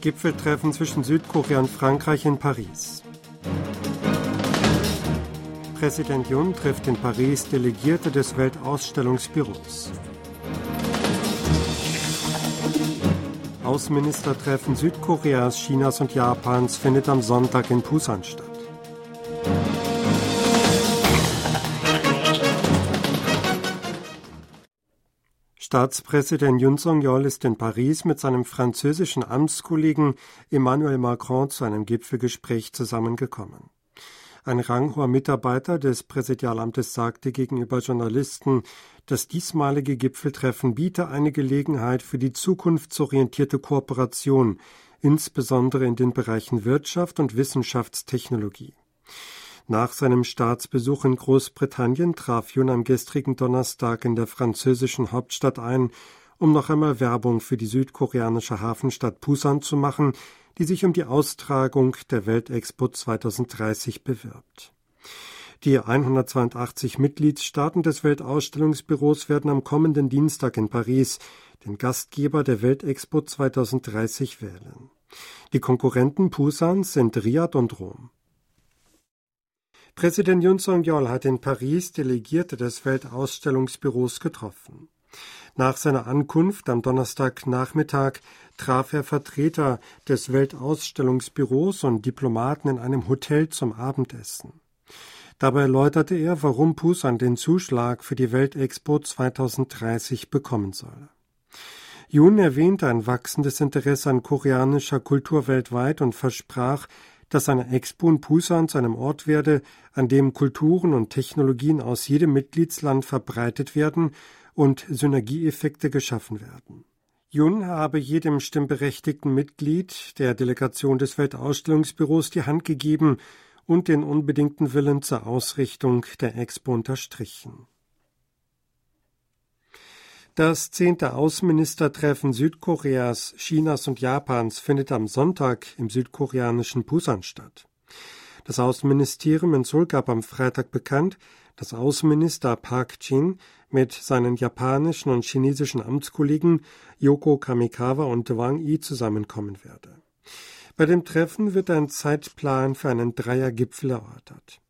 Gipfeltreffen zwischen Südkorea und Frankreich in Paris. Präsident Jun trifft in Paris Delegierte des Weltausstellungsbüros. Außenministertreffen Südkoreas, Chinas und Japans findet am Sonntag in Busan statt. Staatspräsident Yun Song-yeol ist in Paris mit seinem französischen Amtskollegen Emmanuel Macron zu einem Gipfelgespräch zusammengekommen. Ein ranghoher Mitarbeiter des Präsidialamtes sagte gegenüber Journalisten, das diesmalige Gipfeltreffen biete eine Gelegenheit für die zukunftsorientierte Kooperation, insbesondere in den Bereichen Wirtschaft und Wissenschaftstechnologie. Nach seinem Staatsbesuch in Großbritannien traf Jun am gestrigen Donnerstag in der französischen Hauptstadt ein, um noch einmal Werbung für die südkoreanische Hafenstadt Busan zu machen, die sich um die Austragung der Weltexpo 2030 bewirbt. Die 182 Mitgliedstaaten des Weltausstellungsbüros werden am kommenden Dienstag in Paris den Gastgeber der Weltexpo 2030 wählen. Die Konkurrenten Pusans sind Riyadh und Rom. Präsident Yun Song-yeol hat in Paris Delegierte des Weltausstellungsbüros getroffen. Nach seiner Ankunft am Donnerstagnachmittag traf er Vertreter des Weltausstellungsbüros und Diplomaten in einem Hotel zum Abendessen. Dabei erläuterte er, warum Pusan den Zuschlag für die Weltexpo 2030 bekommen solle. Jun erwähnte ein wachsendes Interesse an koreanischer Kultur weltweit und versprach, dass eine Expo in Pusan zu einem Ort werde, an dem Kulturen und Technologien aus jedem Mitgliedsland verbreitet werden und Synergieeffekte geschaffen werden. Jun habe jedem stimmberechtigten Mitglied der Delegation des Weltausstellungsbüros die Hand gegeben und den unbedingten Willen zur Ausrichtung der Expo unterstrichen. Das zehnte Außenministertreffen Südkoreas, Chinas und Japans findet am Sonntag im südkoreanischen Busan statt. Das Außenministerium in Seoul gab am Freitag bekannt, dass Außenminister Park Jin mit seinen japanischen und chinesischen Amtskollegen Yoko Kamikawa und Wang Yi zusammenkommen werde. Bei dem Treffen wird ein Zeitplan für einen Dreiergipfel erörtert.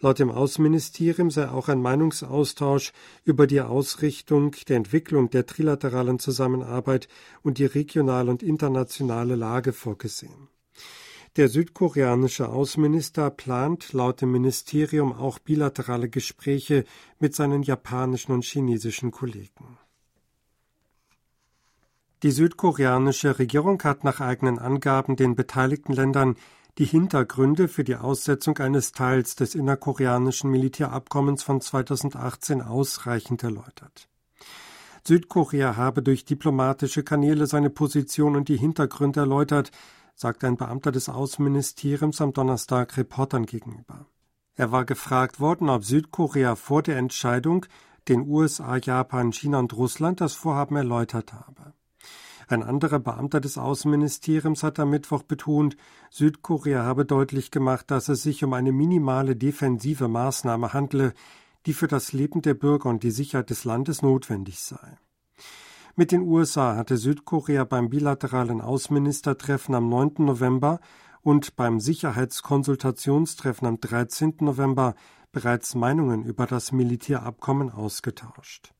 Laut dem Außenministerium sei auch ein Meinungsaustausch über die Ausrichtung der Entwicklung der trilateralen Zusammenarbeit und die regionale und internationale Lage vorgesehen. Der südkoreanische Außenminister plant laut dem Ministerium auch bilaterale Gespräche mit seinen japanischen und chinesischen Kollegen. Die südkoreanische Regierung hat nach eigenen Angaben den beteiligten Ländern die Hintergründe für die Aussetzung eines Teils des innerkoreanischen Militärabkommens von 2018 ausreichend erläutert. Südkorea habe durch diplomatische Kanäle seine Position und die Hintergründe erläutert, sagte ein Beamter des Außenministeriums am Donnerstag Reportern gegenüber. Er war gefragt worden, ob Südkorea vor der Entscheidung den USA, Japan, China und Russland das Vorhaben erläutert habe. Ein anderer Beamter des Außenministeriums hat am Mittwoch betont, Südkorea habe deutlich gemacht, dass es sich um eine minimale defensive Maßnahme handle, die für das Leben der Bürger und die Sicherheit des Landes notwendig sei. Mit den USA hatte Südkorea beim bilateralen Außenministertreffen am 9. November und beim Sicherheitskonsultationstreffen am 13. November bereits Meinungen über das Militärabkommen ausgetauscht.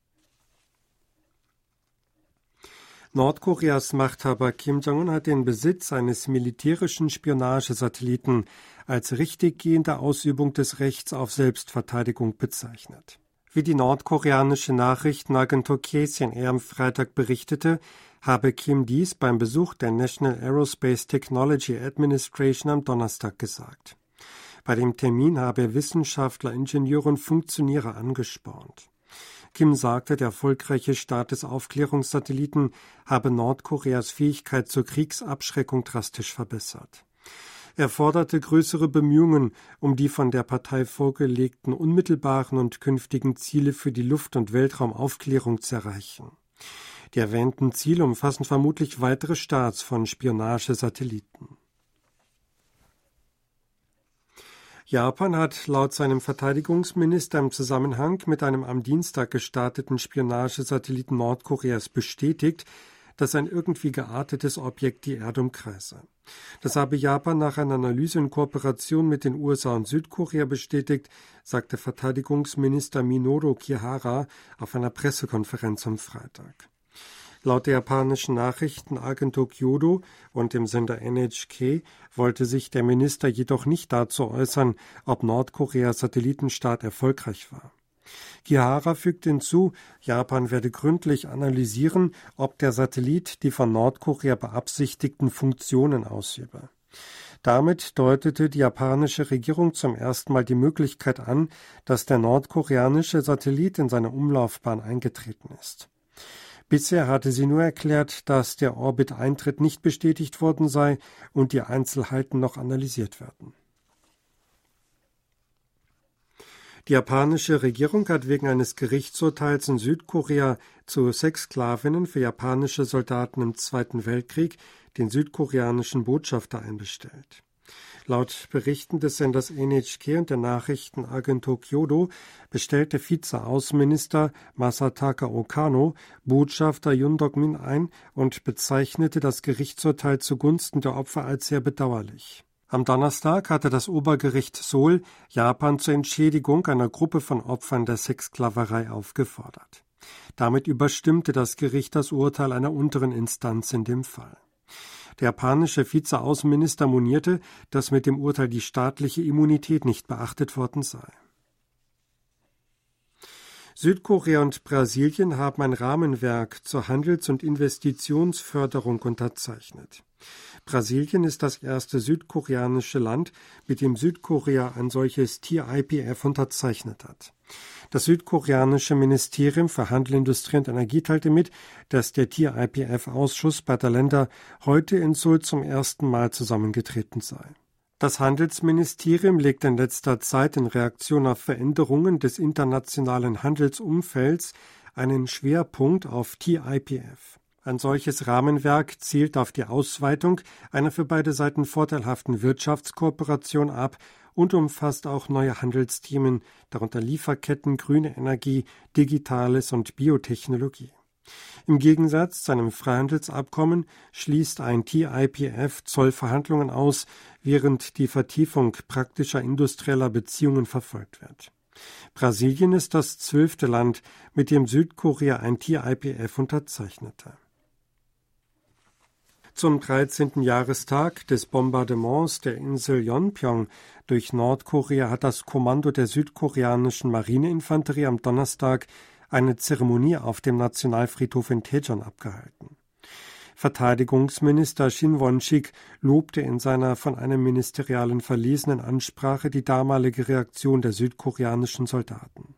Nordkoreas Machthaber Kim Jong-un hat den Besitz eines militärischen Spionagesatelliten als richtiggehende Ausübung des Rechts auf Selbstverteidigung bezeichnet. Wie die nordkoreanische Nachrichtenagentur KCNA am Freitag berichtete, habe Kim dies beim Besuch der National Aerospace Technology Administration am Donnerstag gesagt. Bei dem Termin habe er Wissenschaftler, Ingenieure und Funktionäre angespornt. Kim sagte, der erfolgreiche Start des Aufklärungssatelliten habe Nordkoreas Fähigkeit zur Kriegsabschreckung drastisch verbessert. Er forderte größere Bemühungen, um die von der Partei vorgelegten unmittelbaren und künftigen Ziele für die Luft- und Weltraumaufklärung zu erreichen. Die erwähnten Ziele umfassen vermutlich weitere Starts von Spionagesatelliten. Japan hat laut seinem Verteidigungsminister im Zusammenhang mit einem am Dienstag gestarteten Spionagesatelliten Nordkoreas bestätigt, dass ein irgendwie geartetes Objekt die Erde umkreise. Das habe Japan nach einer Analyse in Kooperation mit den USA und Südkorea bestätigt, sagte Verteidigungsminister Minoru Kihara auf einer Pressekonferenz am Freitag. Laut der japanischen Nachrichtenagentur Kyodo und dem Sender NHK wollte sich der Minister jedoch nicht dazu äußern, ob Nordkoreas Satellitenstart erfolgreich war. Kihara fügt hinzu, Japan werde gründlich analysieren, ob der Satellit die von Nordkorea beabsichtigten Funktionen ausübe. Damit deutete die japanische Regierung zum ersten Mal die Möglichkeit an, dass der nordkoreanische Satellit in seine Umlaufbahn eingetreten ist. Bisher hatte sie nur erklärt, dass der Orbit-Eintritt nicht bestätigt worden sei und die Einzelheiten noch analysiert werden. Die japanische Regierung hat wegen eines Gerichtsurteils in Südkorea zu Sexsklavinnen für japanische Soldaten im Zweiten Weltkrieg den südkoreanischen Botschafter einbestellt. Laut Berichten des Senders NHK und der Nachrichtenagentur Kyodo bestellte Vize-Außenminister Masataka Okano Botschafter Yun Dok-min ein und bezeichnete das Gerichtsurteil zugunsten der Opfer als sehr bedauerlich. Am Donnerstag hatte das Obergericht Seoul Japan zur Entschädigung einer Gruppe von Opfern der Sexsklaverei aufgefordert. Damit überstimmte das Gericht das Urteil einer unteren Instanz in dem Fall. Der japanische Vizeaußenminister monierte, dass mit dem Urteil die staatliche Immunität nicht beachtet worden sei. Südkorea und Brasilien haben ein Rahmenwerk zur Handels- und Investitionsförderung unterzeichnet. Brasilien ist das erste südkoreanische Land, mit dem Südkorea ein solches TIPF unterzeichnet hat. Das südkoreanische Ministerium für Handel, Industrie und Energie teilte mit, dass der TIPF-Ausschuss beider Länder heute in Seoul zum ersten Mal zusammengetreten sei. Das Handelsministerium legt in letzter Zeit in Reaktion auf Veränderungen des internationalen Handelsumfelds einen Schwerpunkt auf TIPF. Ein solches Rahmenwerk zielt auf die Ausweitung einer für beide Seiten vorteilhaften Wirtschaftskooperation ab und umfasst auch neue Handelsthemen, darunter Lieferketten, grüne Energie, Digitales und Biotechnologie. Im Gegensatz zu einem Freihandelsabkommen schließt ein TIPF Zollverhandlungen aus, während die Vertiefung praktischer industrieller Beziehungen verfolgt wird. Brasilien ist das zwölfte Land, mit dem Südkorea ein TIPF unterzeichnete. Zum 13. Jahrestag des Bombardements der Insel Yonpyong durch Nordkorea hat das Kommando der südkoreanischen Marineinfanterie am Donnerstag eine Zeremonie auf dem Nationalfriedhof in Daejeon abgehalten. Verteidigungsminister Shin Won-sik lobte in seiner von einem Ministerialen verlesenen Ansprache die damalige Reaktion der südkoreanischen Soldaten.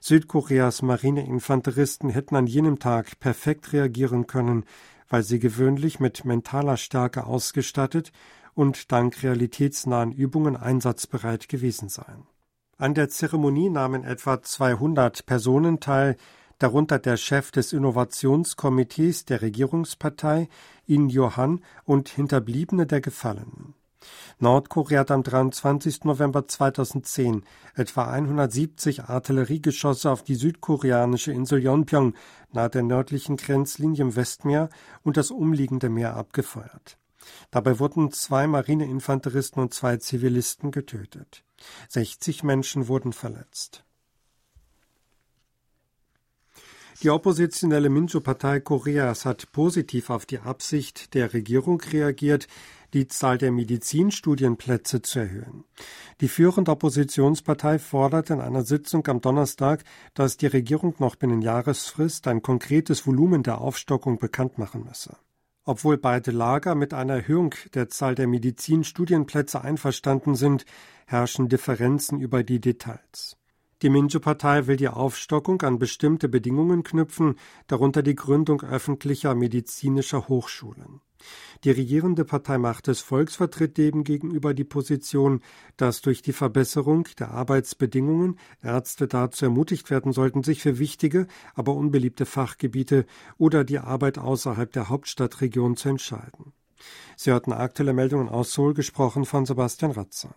Südkoreas Marineinfanteristen hätten an jenem Tag perfekt reagieren können, weil sie gewöhnlich mit mentaler Stärke ausgestattet und dank realitätsnahen Übungen einsatzbereit gewesen seien. An der Zeremonie nahmen etwa 200 Personen teil, darunter der Chef des Innovationskomitees der Regierungspartei, In Johann, und Hinterbliebene der Gefallenen. Nordkorea hat am 23. November 2010 etwa 170 Artilleriegeschosse auf die südkoreanische Insel Yonpyong nahe der nördlichen Grenzlinie im Westmeer und das umliegende Meer abgefeuert. Dabei wurden zwei Marineinfanteristen und zwei Zivilisten getötet. 60 Menschen wurden verletzt. Die oppositionelle Minjo-Partei Koreas hat positiv auf die Absicht der Regierung reagiert, die Zahl der Medizinstudienplätze zu erhöhen. Die führende Oppositionspartei fordert in einer Sitzung am Donnerstag, dass die Regierung noch binnen Jahresfrist ein konkretes Volumen der Aufstockung bekannt machen müsse. Obwohl beide Lager mit einer Erhöhung der Zahl der Medizinstudienplätze einverstanden sind, herrschen Differenzen über die Details. Die Minjo-Partei will die Aufstockung an bestimmte Bedingungen knüpfen, darunter die Gründung öffentlicher medizinischer Hochschulen. Die regierende Partei Macht des Volks vertritt demgegenüber die Position, dass durch die Verbesserung der Arbeitsbedingungen Ärzte dazu ermutigt werden sollten, sich für wichtige, aber unbeliebte Fachgebiete oder die Arbeit außerhalb der Hauptstadtregion zu entscheiden. Sie hörten aktuelle Meldungen aus Seoul, gesprochen von Sebastian Ratzer.